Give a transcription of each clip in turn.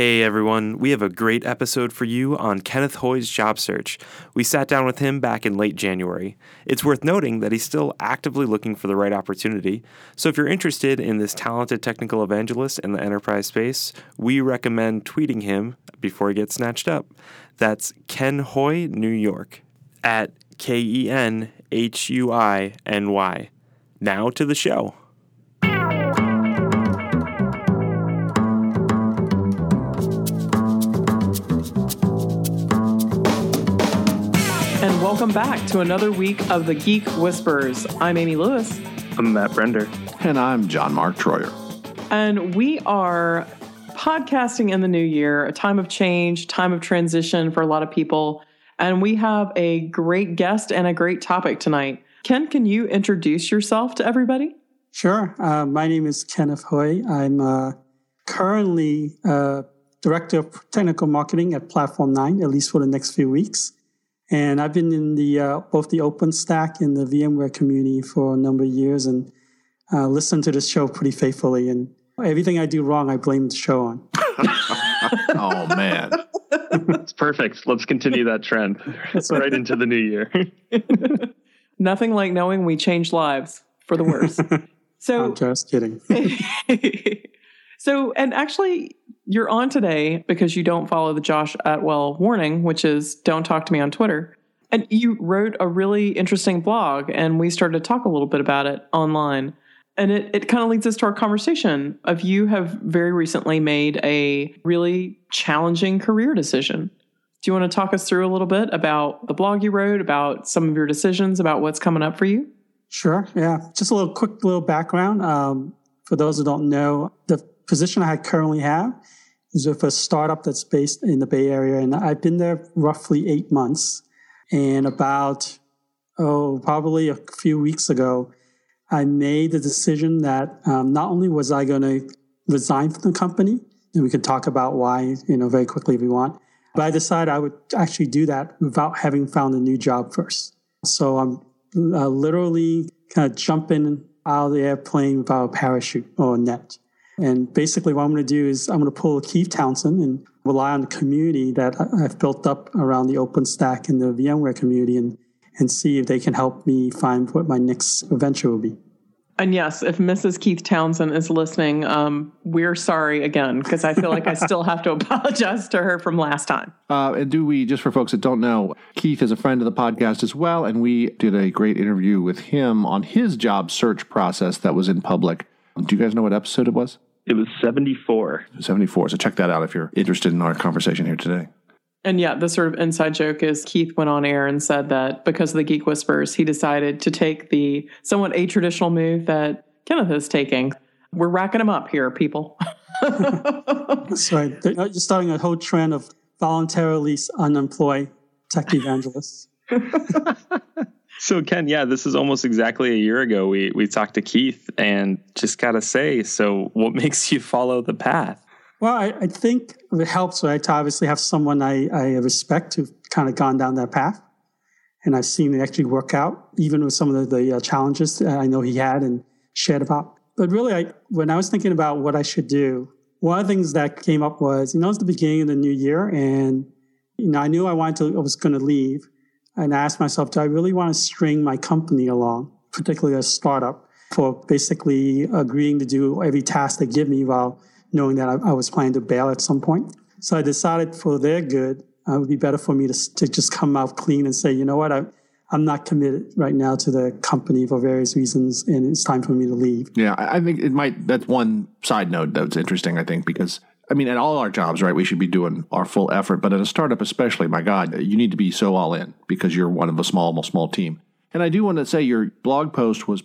Hey everyone, we have a great episode for you on Kenneth Hui's job search. We sat down with him back in late January. It's worth noting that he's still actively looking for the right opportunity, so if you're interested in this talented technical evangelist in the enterprise space, we recommend tweeting him before he gets snatched up. That's Ken Hui, New York, at K E N H U I N Y. Now to the show. Welcome back to another week of the Geek Whisperers. I'm Amy Lewis, I'm Matt Brender. And I'm John Mark Troyer. and we are podcasting in the new year, a time of change, time of transition for a lot of people. And we have a great guest and a great topic tonight. Ken, can you introduce yourself to everybody? Sure. Uh, my name is Kenneth Hui. I'm uh, currently uh, Director of Technical Marketing at Platform 9, at least for the next few weeks. And I've been in the uh, both the OpenStack and the VMware community for a number of years and uh, listened to this show pretty faithfully. And everything I do wrong, I blame the show on. Oh, man. That's perfect. Let's continue that trend right into the new year. Nothing like knowing we change lives for the worse. So, I'm just kidding. so, and actually, you're on today because you don't follow the Josh Atwell warning, which is don't talk to me on Twitter. And you wrote a really interesting blog, and we started to talk a little bit about it online. And it, it kind of leads us to our conversation of you have very recently made a really challenging career decision. Do you want to talk us through a little bit about the blog you wrote, about some of your decisions, about what's coming up for you? Sure. Yeah. Just a little quick little background. Um, for those who don't know, the position I currently have is with a startup that's based in the Bay Area, and I've been there roughly eight months. And about oh, probably a few weeks ago, I made the decision that um, not only was I going to resign from the company, and we could talk about why, you know, very quickly if we want, but I decided I would actually do that without having found a new job first. So I'm uh, literally kind of jumping out of the airplane without a parachute or a net. And basically, what I'm going to do is I'm going to pull Keith Townsend and rely on the community that I- I've built up around the OpenStack and the VMware community and, and see if they can help me find what my next venture will be. And yes, if Mrs. Keith Townsend is listening, um, we're sorry again because I feel like I still have to apologize to her from last time. Uh, and do we, just for folks that don't know, Keith is a friend of the podcast as well. And we did a great interview with him on his job search process that was in public. Do you guys know what episode it was? It was 74. 74. So check that out if you're interested in our conversation here today. And yeah, the sort of inside joke is Keith went on air and said that because of the Geek Whisperers, he decided to take the somewhat a traditional move that Kenneth is taking. We're racking them up here, people. So I- you're starting a whole trend of voluntarily unemployed tech evangelists. So Ken, yeah, this is almost exactly a year ago. We we talked to Keith, and just gotta say, so what makes you follow the path? Well, I, I think it helps, right, to obviously have someone I, I respect who've kind of gone down that path. And I've seen it actually work out, even with some of the, the uh, challenges I know he had and shared about. But really, I, when I was thinking about what I should do, one of the things that came up was, you know, it's the beginning of the new year, and you know, I knew I wanted to, I was going to leave, and I asked myself, do I really want to string my company along, particularly a startup, for basically agreeing to do every task they give me while knowing that I, I was planning to bail at some point. So I decided for their good, uh, it would be better for me to, to just come out clean and say, you know what, I, I'm not committed right now to the company for various reasons, and it's time for me to leave. Yeah, I I think it might. That's one side note that's interesting. I think because I mean, at all our jobs, right, we should be doing our full effort. But at a startup, especially, my God, you need to be so all in because you're one of a small, small team. And I do want to say your blog post was.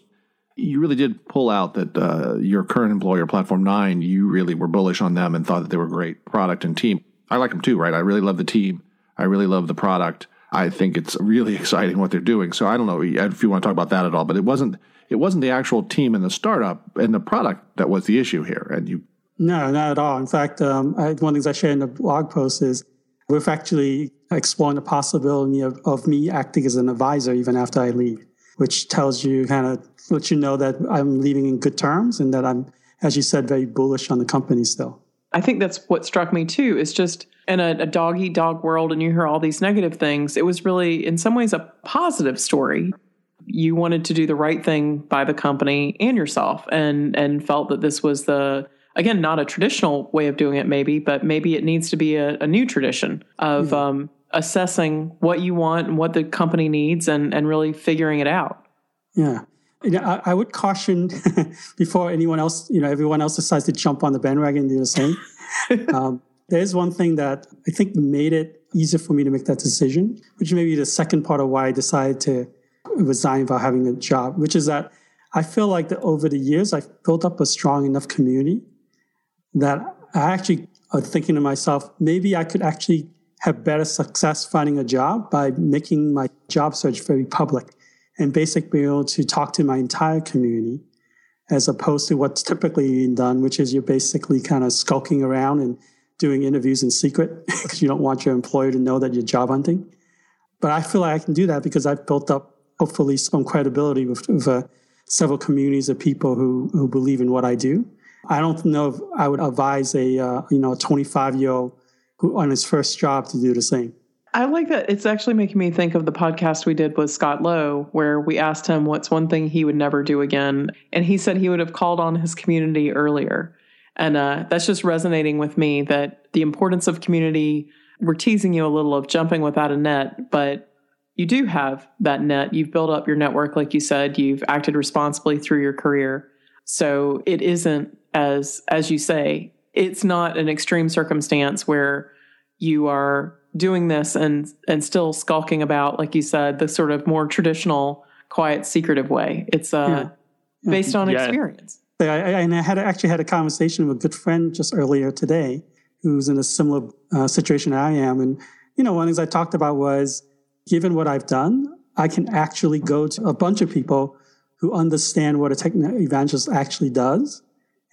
You really did pull out that uh, your current employer, Platform Nine, you really were bullish on them and thought that they were a great product and team. I like them too, right? I really love the team. I really love the product. I think it's really exciting what they're doing. So I don't know if you want to talk about that at all, but it wasn't it wasn't the actual team and the startup and the product that was the issue here. And you No, not at all. In fact, um, I, one of the things I shared in the blog post is we've actually exploring the possibility of, of me acting as an advisor even after I leave, which tells you kind of lets you know that I'm leaving in good terms and that I'm, as you said, very bullish on the company still. I think that's what struck me too, is just in a, a dog eat dog world and you hear all these negative things, it was really, in some ways, a positive story. You wanted to do the right thing by the company and yourself and and felt that this was the again not a traditional way of doing it maybe but maybe it needs to be a, a new tradition of mm-hmm. um, assessing what you want and what the company needs and and really figuring it out yeah I, I, would caution before anyone else, you know, everyone else decides to jump on the bandwagon and do the same. um, there's one thing that I think made it easier for me to make that decision, which may be the second part of why I decided to resign without having a job, which is that I feel like that over the years I've built up a strong enough community that I actually are thinking to myself, maybe I could actually have better success finding a job by making my job search very public and basically being able to talk to my entire community as opposed to what's typically being done, which is you're basically kind of skulking around and doing interviews in secret because you don't want your employer to know that you're job hunting. But I feel like I can do that because I've built up hopefully some credibility with, with uh, several communities of people who, who believe in what I do. I don't know if I would advise a uh, you know a 25 year old who on his first job to do the same. I like that. It's actually making me think of the podcast we did with Scott Lowe, where we asked him what's one thing he would never do again. And he said he would have called on his community earlier. And uh, that's just resonating with me that the importance of community, we're teasing you a little of jumping without a net, but you do have that net. You've built up your network, like you said, you've acted responsibly through your career. So it isn't as, as you say, it's not an extreme circumstance where you are doing this and and still skulking about, like you said, the sort of more traditional, quiet, secretive way. It's uh, yeah. based on yeah. experience. I, I, and I had actually had a conversation with a good friend just earlier today, who's in a similar uh, situation I am, and you know, one of the things I talked about was, given what I've done, I can actually go to a bunch of people who understand what a tech evangelist actually does,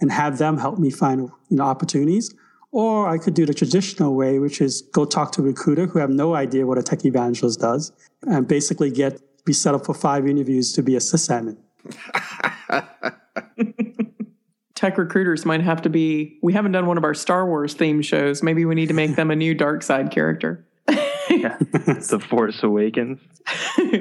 and have them help me find you know opportunities or I could do the traditional way, which is go talk to a recruiter who have no idea what a tech evangelist does and basically get be set up for five interviews to be a sysadmin. tech recruiters might have to be we haven't done one of our Star Wars theme shows. Maybe we need to make them a new dark side character. yeah. The Force Awakens.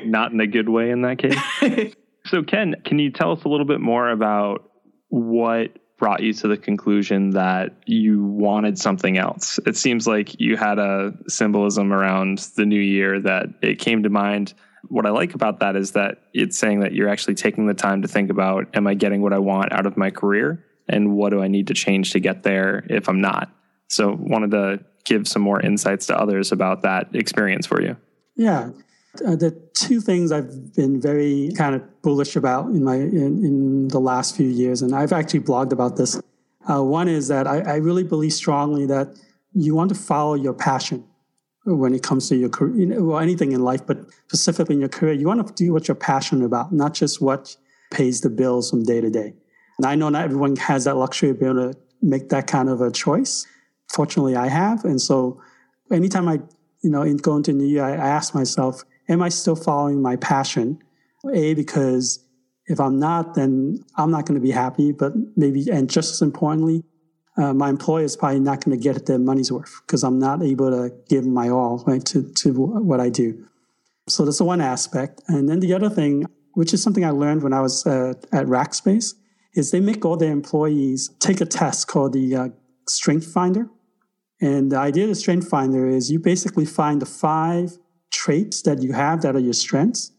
Not in a good way in that case. So Ken, can you tell us a little bit more about what brought you to the conclusion that you wanted something else? It seems like you had a symbolism around the new year that it came to mind. What I like about that is that it's saying that you're actually taking the time to think about am I getting what I want out of my career and what do I need to change to get there if I'm not? So wanted to give some more insights to others about that experience for you. Yeah. Uh, the two things I've been very kind of bullish about in my in, in the last few years, and I've actually blogged about this. Uh, one is that I, I, really believe strongly that you want to follow your passion when it comes to your career, well, anything in life, but specifically in your career, you want to do what you're passionate about, not just what pays the bills from day to day. And I know not everyone has that luxury of being able to make that kind of a choice. Fortunately, I have, and so anytime I, you know, in going to New Year, I, I ask myself, am I still following my passion? A, because if I'm not, then I'm not going to be happy. But maybe, and just as importantly, uh, my employer is probably not going to get their money's worth because I'm not able to give my all right to, to what I do. So that's the one aspect. And then the other thing, which is something I learned when I was uh, at Rackspace, is they make all their employees take a test called the uh, Strength Finder. And the idea of the Strength Finder is you basically find the five traits that you have that are your strengths.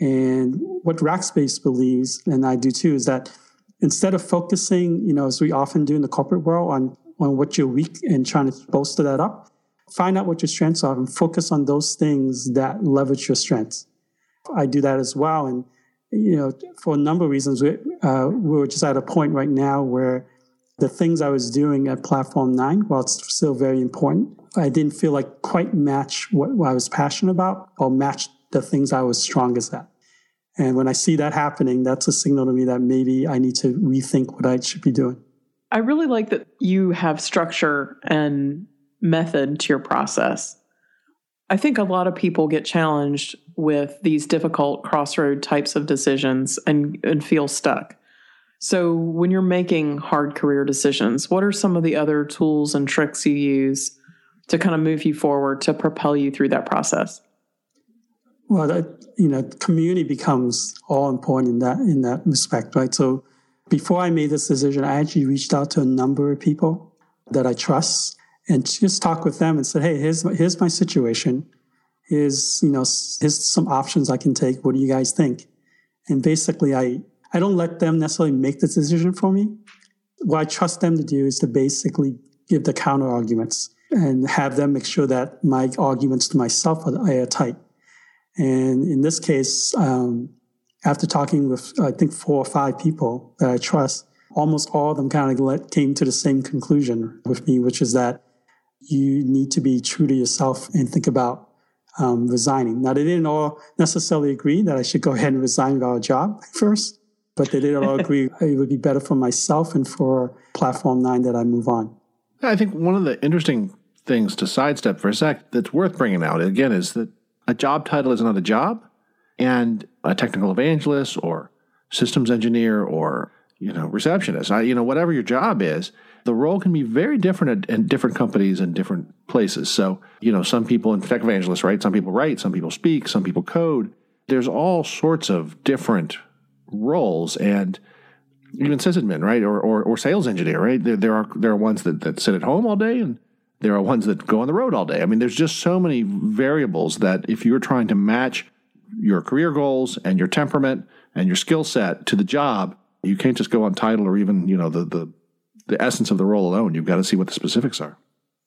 And what Rackspace believes, and I do too, is that instead of focusing, you know, as we often do in the corporate world on, on what you're weak and trying to bolster that up, find out what your strengths are and focus on those things that leverage your strengths. I do that as well. And, you know, for a number of reasons, we, uh, we're just at a point right now where the things I was doing at Platform 9, while it's still very important, I didn't feel like quite match what, what I was passionate about or match the things I was strongest at. And when I see that happening, that's a signal to me that maybe I need to rethink what I should be doing. I really like that you have structure and method to your process. I think a lot of people get challenged with these difficult crossroad types of decisions and, and feel stuck. So, when you're making hard career decisions, what are some of the other tools and tricks you use to kind of move you forward to propel you through that process? Well, that, you know, community becomes all important in that in that respect, right? So, before I made this decision, I actually reached out to a number of people that I trust and just talked with them and said, "Hey, here's my, here's my situation. Here's you know here's some options I can take. What do you guys think?" And basically, I I don't let them necessarily make the decision for me. What I trust them to do is to basically give the counter arguments and have them make sure that my arguments to myself are airtight. And in this case, um, after talking with I think four or five people that I trust, almost all of them kind of came to the same conclusion with me, which is that you need to be true to yourself and think about um, resigning. Now, they didn't all necessarily agree that I should go ahead and resign about a job first, but they did all agree it would be better for myself and for Platform 9 that I move on. I think one of the interesting things to sidestep for a sec that's worth bringing out again is that a job title is not a job, and a technical evangelist or systems engineer or you know receptionist, I, you know whatever your job is, the role can be very different at, at different companies and different places. So you know some people in tech evangelists, right? Some people write, some people speak, some people code. There's all sorts of different roles and even sysadmin, right, or, or, or sales engineer, right? There, there are there are ones that, that sit at home all day, and there are ones that go on the road all day. I mean, there's just so many variables that if you're trying to match your career goals and your temperament and your skill set to the job, you can't just go on title or even you know the the the essence of the role alone. You've got to see what the specifics are.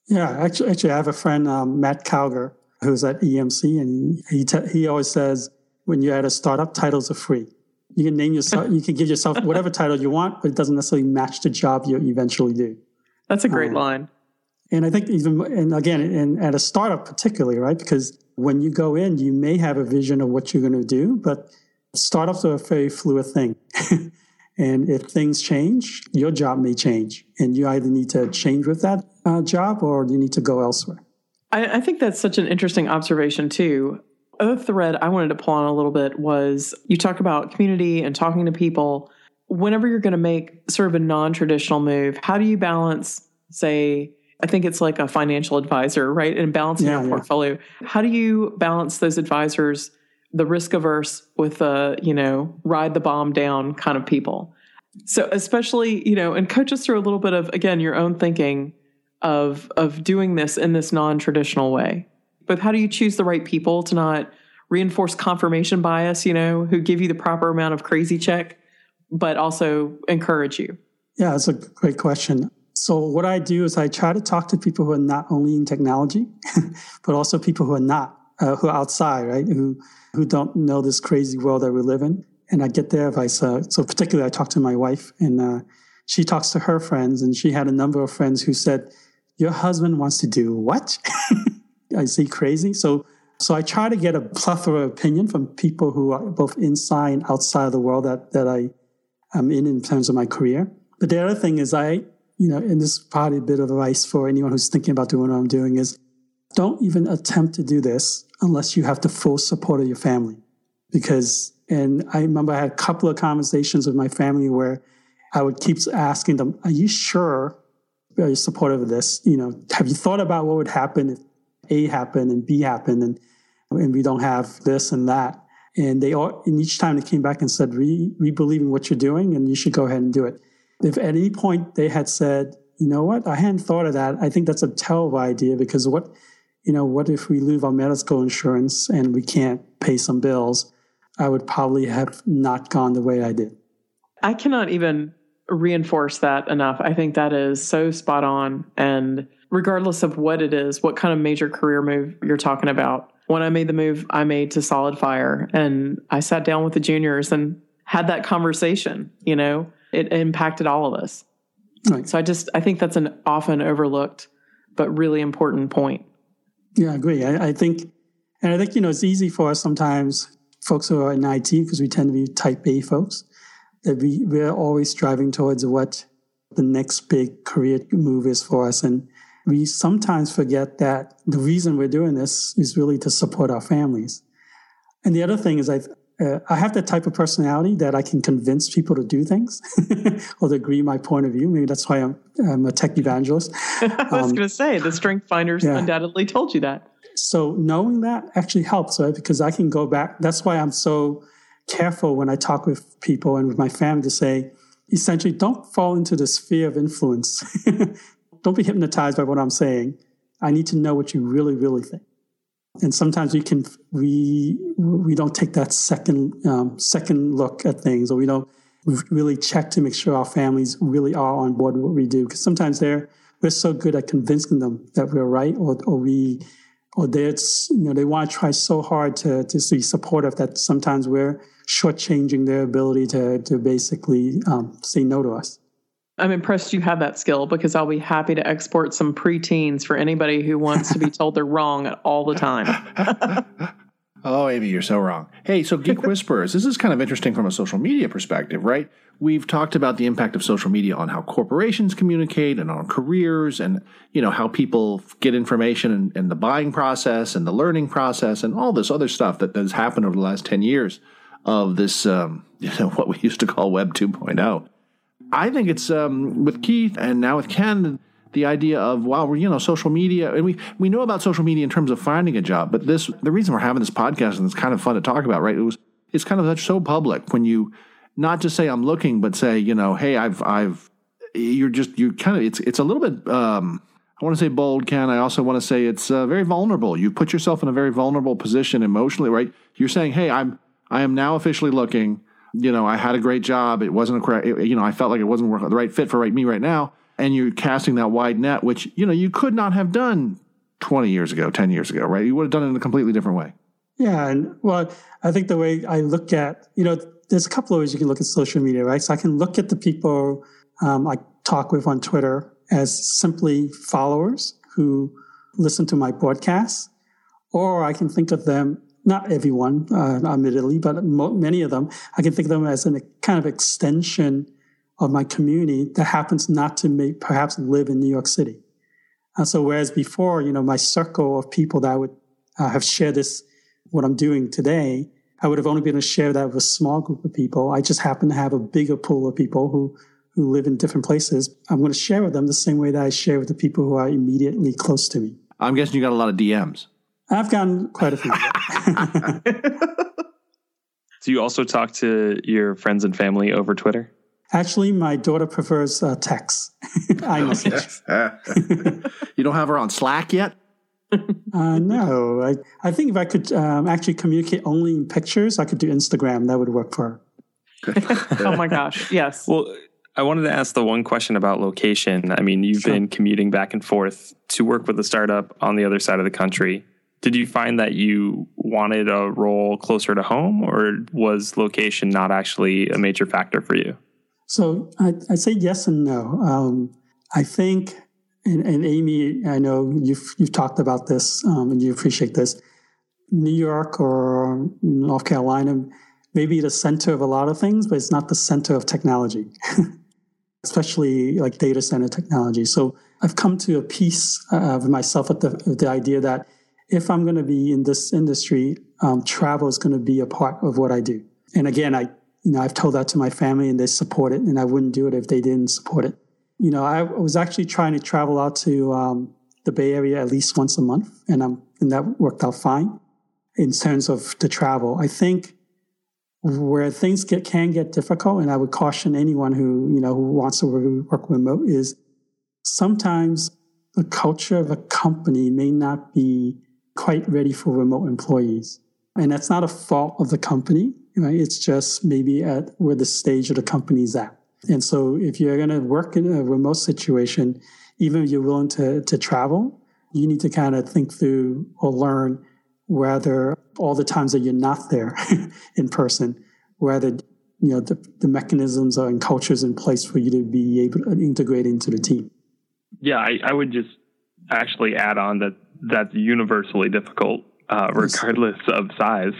Yeah, actually, actually, I have a friend, um, Matt Calger, who's at EMC, and he he, he always says when you're at a startup, titles are free. You can name yourself, you can give yourself whatever title you want, but it doesn't necessarily match the job you eventually do. That's a great um, line. And I think even, and again, and at a startup particularly, right? Because when you go in, you may have a vision of what you're going to do, but startups are a very fluid thing. and if things change, your job may change, and you either need to change with that uh, job or you need to go elsewhere. I, I think that's such an interesting observation too other thread I wanted to pull on a little bit was you talk about community and talking to people. Whenever you're going to make sort of a non traditional move, how do you balance, say, I think it's like a financial advisor, right? And balancing yeah, your yeah. portfolio. How do you balance those advisors, the risk averse with the, you know, ride the bomb down kind of people? So especially, you know, and coach us through a little bit of again your own thinking of of doing this in this non-traditional way but how do you choose the right people to not reinforce confirmation bias, you know, who give you the proper amount of crazy check, but also encourage you? Yeah, that's a great question. So, what I do is I try to talk to people who are not only in technology, but also people who are not, uh, who are outside, right? Who, who don't know this crazy world that we live in. And I get their advice. Uh, so, particularly, I talk to my wife, and uh, she talks to her friends, and she had a number of friends who said, Your husband wants to do what? I see crazy. So, so I try to get a plethora of opinion from people who are both inside and outside of the world that, that I am in in terms of my career. But the other thing is I, you know, and this is probably a bit of advice for anyone who's thinking about doing what I'm doing is don't even attempt to do this unless you have the full support of your family. Because, and I remember I had a couple of conversations with my family where I would keep asking them, are you sure are you supportive of this? You know, have you thought about what would happen if a happen and B happen and, and we don't have this and that. And they all, and each time they came back and said, we, we believe in what you're doing and you should go ahead and do it. If at any point they had said, you know what, I hadn't thought of that. I think that's a terrible idea because what, you know, what if we lose our medical insurance and we can't pay some bills? I would probably have not gone the way I did. I cannot even reinforce that enough. I think that is so spot on. And regardless of what it is, what kind of major career move you're talking about. When I made the move I made to SolidFire and I sat down with the juniors and had that conversation, you know, it impacted all of us. Right. So I just I think that's an often overlooked but really important point. Yeah, I agree. I, I think and I think, you know, it's easy for us sometimes, folks who are in IT, because we tend to be type A folks, that we, we're always striving towards what the next big career move is for us. And we sometimes forget that the reason we're doing this is really to support our families. And the other thing is, I, uh, I have that type of personality that I can convince people to do things or to agree my point of view. Maybe that's why I'm, I'm a tech evangelist. I was um, going to say the strength finders yeah. undoubtedly told you that. So knowing that actually helps, right? Because I can go back. That's why I'm so careful when I talk with people and with my family to say, essentially, don't fall into the sphere of influence. don't be hypnotized by what I'm saying. I need to know what you really, really think and sometimes we can we we don't take that second um, second look at things, or we don't really check to make sure our families really are on board with what we do. Because sometimes they're we're so good at convincing them that we're right, or or we or they're you know they want to try so hard to to be supportive that sometimes we're shortchanging their ability to to basically um, say no to us. I'm impressed you have that skill because I'll be happy to export some preteens for anybody who wants to be told they're wrong all the time. oh, Amy, you're so wrong. Hey, so Geek Whisperers, this is kind of interesting from a social media perspective, right? We've talked about the impact of social media on how corporations communicate and on careers and, you know, how people get information and, and the buying process and the learning process and all this other stuff that has happened over the last 10 years of this, um, you know, what we used to call Web 2.0. I think it's um, with Keith and now with Ken the idea of wow, we're you know social media, and we we know about social media in terms of finding a job, but this the reason we're having this podcast and it's kind of fun to talk about, right? It was it's kind of so public when you not just say I'm looking, but say you know, hey, I've I've you're just you kind of it's it's a little bit. Um, I want to say bold, Ken. I also want to say it's uh, very vulnerable. You put yourself in a very vulnerable position emotionally, right? You're saying, "Hey, I'm I am now officially looking you know, I had a great job. It wasn't a correct, you know, I felt like it wasn't the right fit for right, me right now. And you're casting that wide net, which, you know, you could not have done 20 years ago, 10 years ago, right? You would have done it in a completely different way. Yeah. And well, I think the way I look at, you know, there's a couple of ways you can look at social media, right? So I can look at the people um, I talk with on Twitter as simply followers who listen to my broadcasts, or I can think of them not everyone, uh, admittedly, but mo- many of them, I can think of them as a kind of extension of my community that happens not to make, perhaps live in New York City. And so whereas before, you know, my circle of people that would uh, have shared this, what I'm doing today, I would have only been able to share that with a small group of people. I just happen to have a bigger pool of people who who live in different places. I'm going to share with them the same way that I share with the people who are immediately close to me. I'm guessing you got a lot of DMs. I've gotten quite a few. Do you also talk to your friends and family over Twitter? Actually, my daughter prefers uh, text. iMessage. you don't have her on Slack yet? Uh, no. I, I think if I could um, actually communicate only in pictures, I could do Instagram. That would work for her. oh my gosh. Yes. Well, I wanted to ask the one question about location. I mean, you've sure. been commuting back and forth to work with a startup on the other side of the country did you find that you wanted a role closer to home or was location not actually a major factor for you? So i, I say yes and no. Um, i think and, and, amy i know you've, you've talked about this um, and you appreciate this. New york or north carolina may be the center of a lot of things but it's not the center of technology especially like data center technology. So i've come to a peace uh, of myself with the, with the idea that if I'm going to be in this industry, um, travel is going to be a part of what I do. And again, I, you know, I've told that to my family and they support it, and I wouldn't do it if they didn't support it. You know, I was actually trying to travel out to um, the Bay Area at least once a month, and I'm and that worked out fine in terms of the travel. I think where things get can get difficult, and I would caution anyone who you know who wants to work remote is sometimes the culture of a company may not be quite ready for remote employees. And that's not a fault of the company, right? It's just maybe at where the stage of the company's at. And so if you're going to work in a remote situation, even if you're willing to, to travel, you need to kind of think through or learn whether all the times that you're not there in person, whether you know the, the mechanisms and cultures in place for you to be able to integrate into the team. Yeah, I, I would just actually add on that that's universally difficult, uh, regardless of size.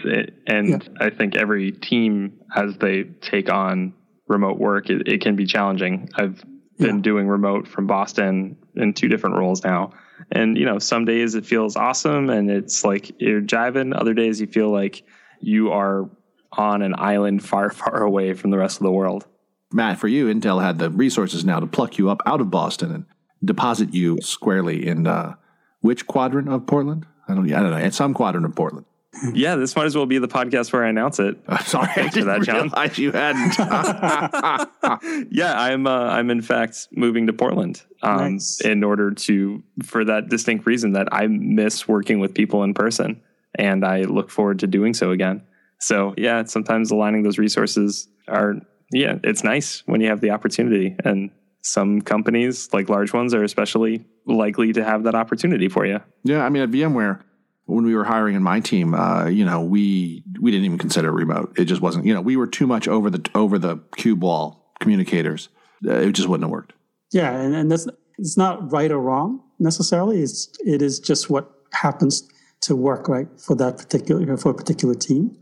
and yeah. I think every team, as they take on remote work, it, it can be challenging. I've been yeah. doing remote from Boston in two different roles now. And, you know, some days it feels awesome and it's like you're jiving. Other days you feel like you are on an island far, far away from the rest of the world. Matt, for you, Intel had the resources now to pluck you up out of Boston and deposit you squarely in uh, which quadrant of Portland? I don't, I don't know. At some quadrant of Portland. Yeah, this might as well be the podcast where I announce it. Uh, sorry, Thanks I for that, didn't John. realize you hadn't. Yeah, I'm. Uh, I'm in fact moving to Portland um, Nice. in order to, for that distinct reason that I miss working with people in person, and I look forward to doing so again. So yeah, sometimes aligning those resources are. Yeah, it's nice when you have the opportunity, and some companies, like large ones, are especially likely to have that opportunity for you. yeah, I mean, at VMware, when we were hiring in my team, uh, you know, we we didn't even consider remote. It just wasn't. You know, we were too much over the over the cube wall communicators. Uh, it just wouldn't have worked. Yeah, and, and that's it's not right or wrong necessarily. It's it is just what happens to work right for that particular for a particular team,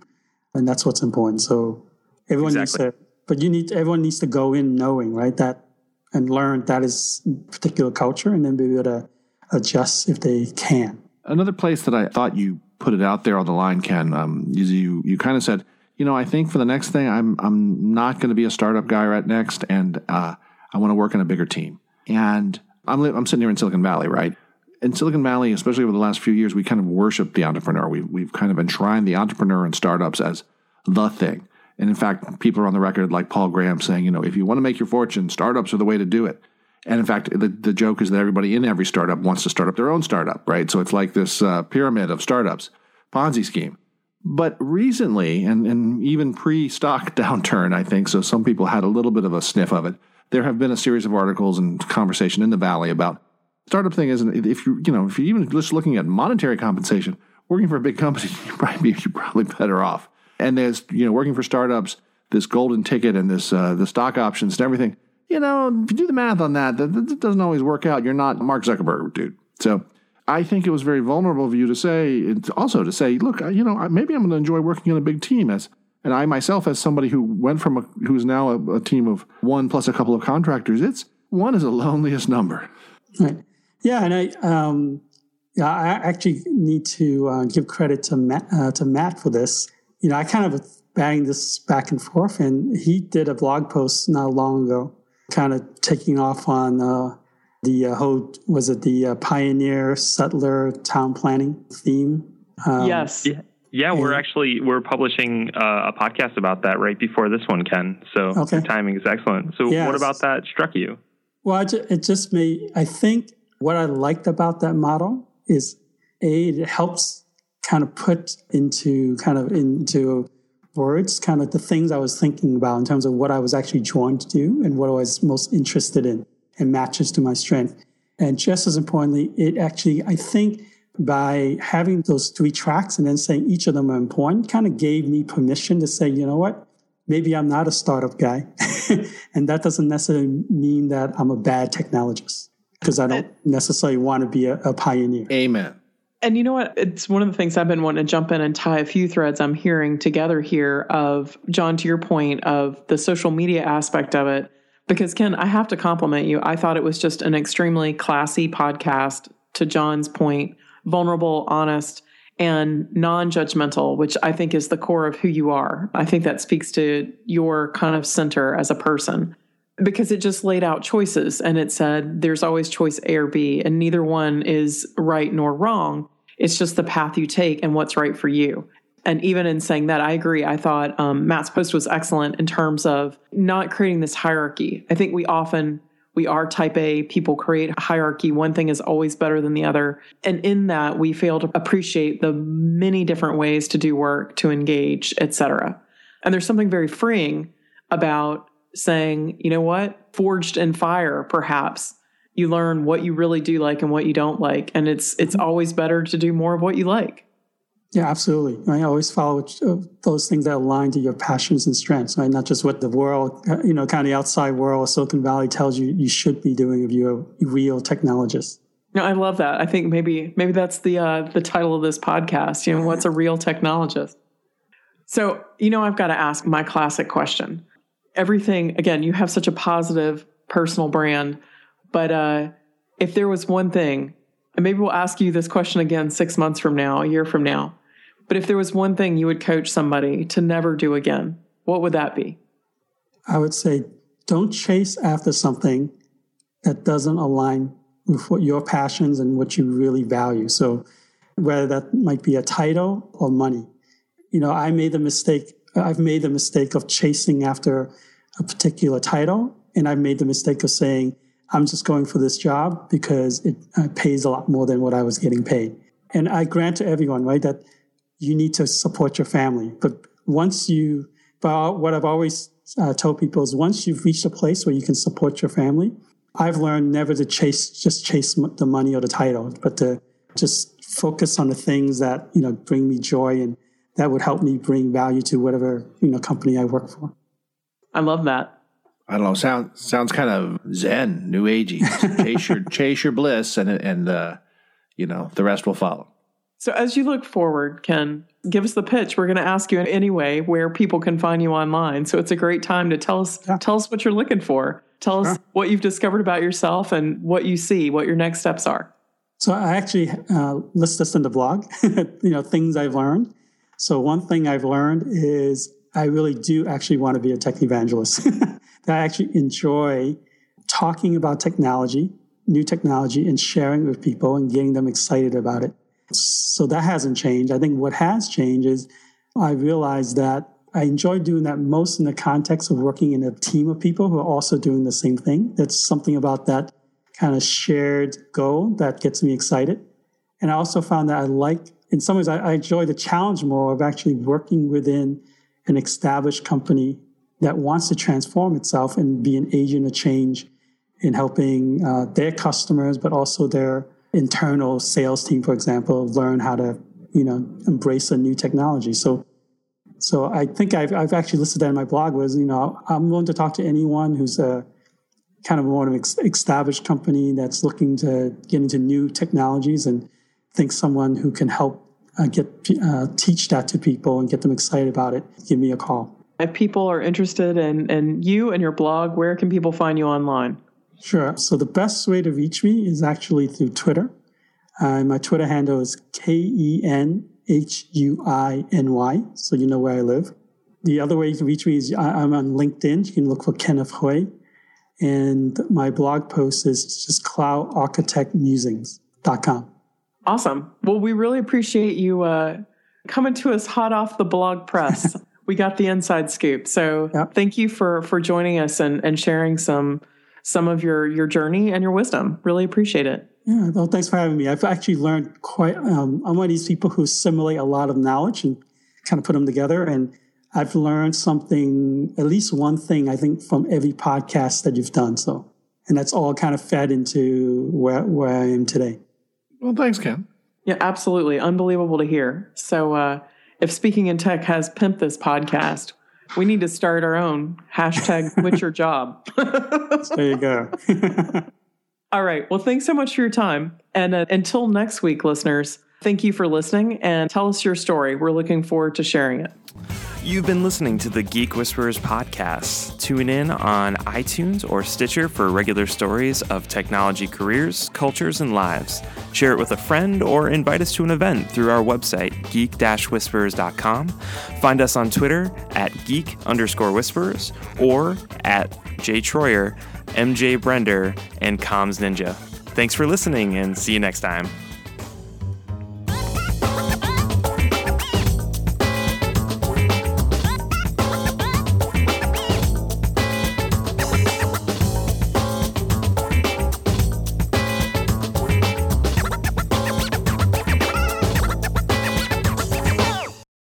and that's what's important. So everyone Exactly. needs to, but you need everyone needs to go in knowing right that and learn that is particular culture, and then be able to adjust if they can. Another place that I thought you put it out there on the line, Ken, um, is you you kind of said, you know, I think for the next thing, I'm I'm not going to be a startup guy right next, and uh, I want to work in a bigger team. And I'm I'm sitting here in Silicon Valley, right? In Silicon Valley, especially over the last few years, we kind of worship the entrepreneur. We we've kind of enshrined the entrepreneur and startups as the thing. And in fact, people are on the record like Paul Graham saying, you know, if you want to make your fortune, startups are the way to do it. And in fact, the, the joke is that everybody in every startup wants to start up their own startup, right? So it's like this uh, pyramid of startups, Ponzi scheme. But recently, and, and even pre stock downturn, I think, so some people had a little bit of a sniff of it. There have been a series of articles and conversation in the Valley about startup thing isn't, if you, you know, if you're even just looking at monetary compensation, working for a big company, you're probably, you're probably better off. And there's, you know, working for startups, this golden ticket and this, uh, the stock options and everything you know, if you do the math on that, that, that doesn't always work out. You're not Mark Zuckerberg, dude. So I think it was very vulnerable of you to say, it's also to say, look, you know, maybe I'm going to enjoy working in a big team as, and I myself, as somebody who went from a, who's now a, a team of one plus a couple of contractors, it's one is the loneliest number. Right. Yeah, and I um, yeah, I actually need to uh, give credit to Matt uh, to Matt for this. You know, I kind of banged this back and forth, and he did a blog post not long ago, kind of taking off on uh, the uh, whole was it the uh, pioneer settler town planning theme. Um, yes. Yeah, yeah, we're actually we're publishing uh, a podcast about that right before this one, Ken. So Okay. your timing is excellent. So Yes. what about that struck you? Well, I ju- it just made, I think what I liked about that model is A, it helps kind of put into kind of into words kind of the things I was thinking about in terms of what I was actually drawn to do and what I was most interested in and matches to my strength. And just as importantly, it actually, I think by having those three tracks and then saying each of them are important kind of gave me permission to say, you know what? maybe I'm not a startup guy. and that doesn't necessarily mean that I'm a bad technologist because I don't necessarily want to be a, a pioneer. Amen. And you know what? It's one of the things I've been wanting to jump in and tie a few threads I'm hearing together here of John, to your point of the social media aspect of it. Because Ken, I have to compliment you. I thought it was just an extremely classy podcast, to John's point, vulnerable, honest, and non judgmental, which I think is the core of who you are. I think that speaks to your kind of center as a person because it just laid out choices and it said there's always choice A or B, and neither one is right nor wrong. It's just the path you take and what's right for you. And even in saying that, I agree. I thought um, Matt's post was excellent in terms of not creating this hierarchy. I think we often we are type A people create a hierarchy. One thing is always better than the other. And in that, we fail to appreciate the many different ways to do work, to engage, etc. And there's something very freeing about saying, you know what, forged in fire, perhaps you learn what you really do like and what you don't like. And it's it's always better to do more of what you like. Yeah, absolutely. I always follow uh, those things that align to your passions and strengths, right? Not just what the world, uh, you know, kind of the outside world, Silicon Valley tells you you should be doing if you're a real technologist. No, I love that. I think maybe maybe that's the uh, the title of this podcast. You know, what's a real technologist? So you know, I've got to ask my classic question. Everything again, you have such a positive personal brand, but uh, if there was one thing, and maybe we'll ask you this question again six months from now, a year from now, But if there was one thing you would coach somebody to never do again, what would that be? I would say don't chase after something that doesn't align with what your passions and what you really value. So whether that might be a title or money. You know, I made the mistake, I've made the mistake of chasing after a particular title, and I've made the mistake of saying, I'm just going for this job because it uh, pays a lot more than what I was getting paid. And I grant to everyone, right, that you need to support your family. But once you, but what I've always uh, told people is once you've reached a place where you can support your family, I've learned never to chase, just chase the money or the title, but to just focus on the things that, you know, bring me joy and that would help me bring value to whatever, you know, company I work for. I love that. I don't know. Sounds sounds kind of zen, new agey. chase your chase your bliss, and and uh, you know the rest will follow. So as you look forward, Ken, give us the pitch. We're going to ask you in any way where people can find you online. So it's a great time to tell us yeah. tell us what you're looking for. Tell us what you've discovered about yourself and what you see, what your next steps are. So I actually uh, list this in the blog. you know, things I've learned. So one thing I've learned is I really do actually want to be a tech evangelist. I actually enjoy talking about technology, new technology, and sharing it with people and getting them excited about it. So that hasn't changed. I think what has changed is I realized that I enjoy doing that most in the context of working in a team of people who are also doing the same thing. There's something about that kind of shared goal that gets me excited. And I also found that I like, in some ways, I, I enjoy the challenge more of actually working within an established company that wants to transform itself and be an agent of change in helping uh, their customers, but also their internal sales team, for example, learn how to, you know, embrace a new technology. So, so I think I've, I've actually listed that in my blog was, you know, I'm willing to talk to anyone who's a kind of more of an established company that's looking to get into new technologies and think someone who can help uh, get uh, teach that to people and get them excited about it. Give me a call. If people are interested in, in you and your blog, where can people find you online? Sure. So the best way to reach me is actually through Twitter. Uh, my Twitter handle is K E N H U I N Y, so you know where I live. The other way you can reach me is I, am on LinkedIn. You can look for Kenneth Hui. And my blog post is just cloudarchitectmusings.com. Awesome. Well, we really appreciate you uh, coming to us hot off the blog press. we got the inside scoop. So yep. thank you for for joining us and, and sharing some some of your your journey and your wisdom. Really appreciate it. Yeah, well, thanks for having me. I've actually learned quite. Um, I'm one of these people who assimilate a lot of knowledge and kind of put them together. And I've learned something, at least one thing, I think, from every podcast that you've done. So, and that's all kind of fed into where where I am today. Well, thanks, Ken. Yeah, absolutely, unbelievable to hear. So, uh, if speaking in tech has pimped this podcast, we need to start our own hashtag quit your job. there you go. All right. Well, thanks so much for your time. And uh, until next week, listeners, thank you for listening and tell us your story. We're looking forward to sharing it. You've been listening to the Geek Whisperers podcast. Tune in on iTunes or Stitcher for regular stories of technology careers, cultures, and lives. Share it with a friend or invite us to an event through our website, geek-whisperers.com. Find us on Twitter at geek underscore whisperers or at Jay Troyer, MJ Brender, and Comms Ninja. Thanks for listening and see you next time.